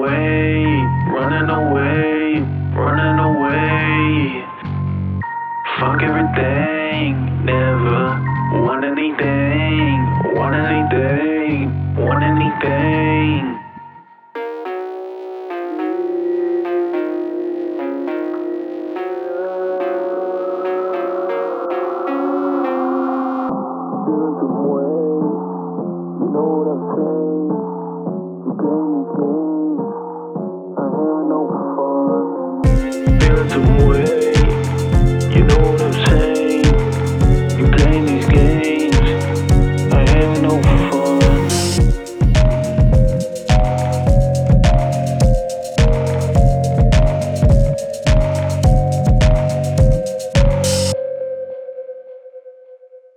away, running away, running away. Fuck everything, never want anything, want anything, want anything. Way, you know what I'm saying. You gave me things, to mourir